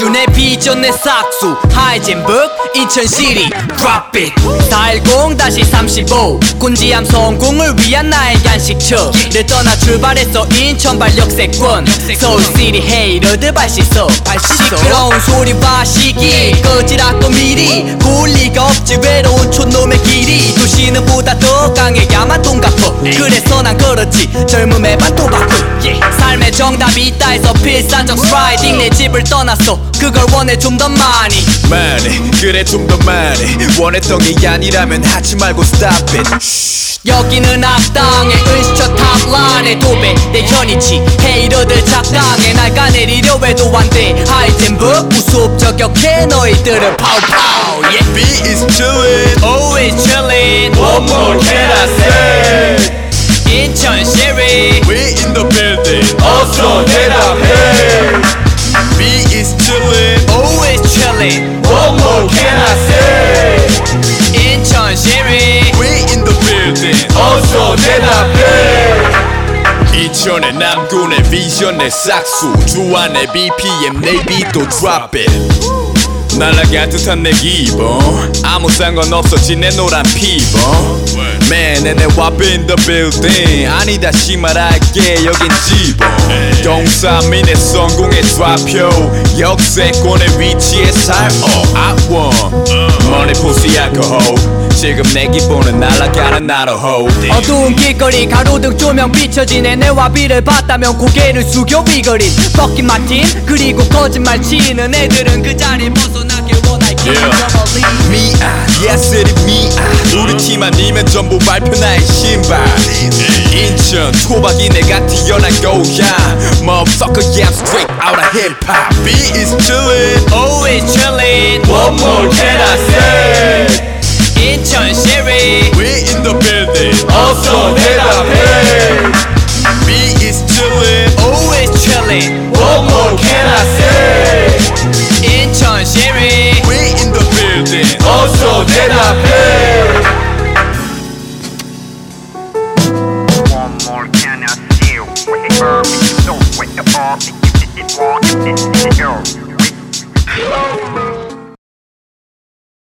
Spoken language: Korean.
기도 광주 내 비전 내 삭수. 하이젠북 인천시리. It 410-35 곤지암 성공을 위한 나의 간식처. 늘 떠나 출발했어 인천 발 역세권. 서울시리 헤이러드 발시소 시끄러운 소리와 시기. 꺼지라고 미리. 고울 리가 없지. 외로운 촌놈의 길이. 도시는 보다 더 강해야만 돈 갚어. 그래서 난 걸었지. 젊음의 삶의 정답이 있다 해서 필사적 스라이딩 내 집을 떠났어. 그걸 원해 좀 더 많이. 많이. 그래 좀더 많이. 원했던 게 아니라면 하지 말고 stop it. 여기는 악당의 은시처 탑라인의 도배. 내 현이치 헤이러들 작당해. 날 까내리려 해도 안돼. 하이젠북 우습 저격해 너희들은 파우파우 yeah. B is chillin' Always chillin' What more can I say? 인천 시리 building 어서 대답해 B is chillin' Always chillin' What more can I say 인천 시리 We in the building 어서 대답해 이천의 남군의 비전 내 싹수 주안의 BPM 내 비도 drop it 날아갈 듯한 내 기분. 아무 상관없어지 내 노란 피부 Man and then wap in the building. 아니 다 시 말할게 여긴 지붕 동사민의 성공의 좌표. 역세권의 위치에 살어 I alcohol 지금 내 기분은 날아가는 나로 hold 어두운 길거리 가로등 조명 비춰지네. 내 와비를 봤다면 고개를 숙여 비거린. 뻑긴 마틴 그리고 거짓말 치는 애들은 그 자리 벗어나길 원할게 Yeah. 미안 yes it 미안 우리 팀 아니면 전부 발표 나의 신발. 인천 토박이 내가 튀어난 고향 Motherfucker yeah I'm straight out of hip hop. B is chillin' Always chillin' What more can I say 인천 시리 We in the building 어서 대답해 B is chillin' Always chillin' What more can I say 인천 시리 We in the building 어서 대답해 one more can I feel when it burn me you know when the bomb you did it wrong you did it go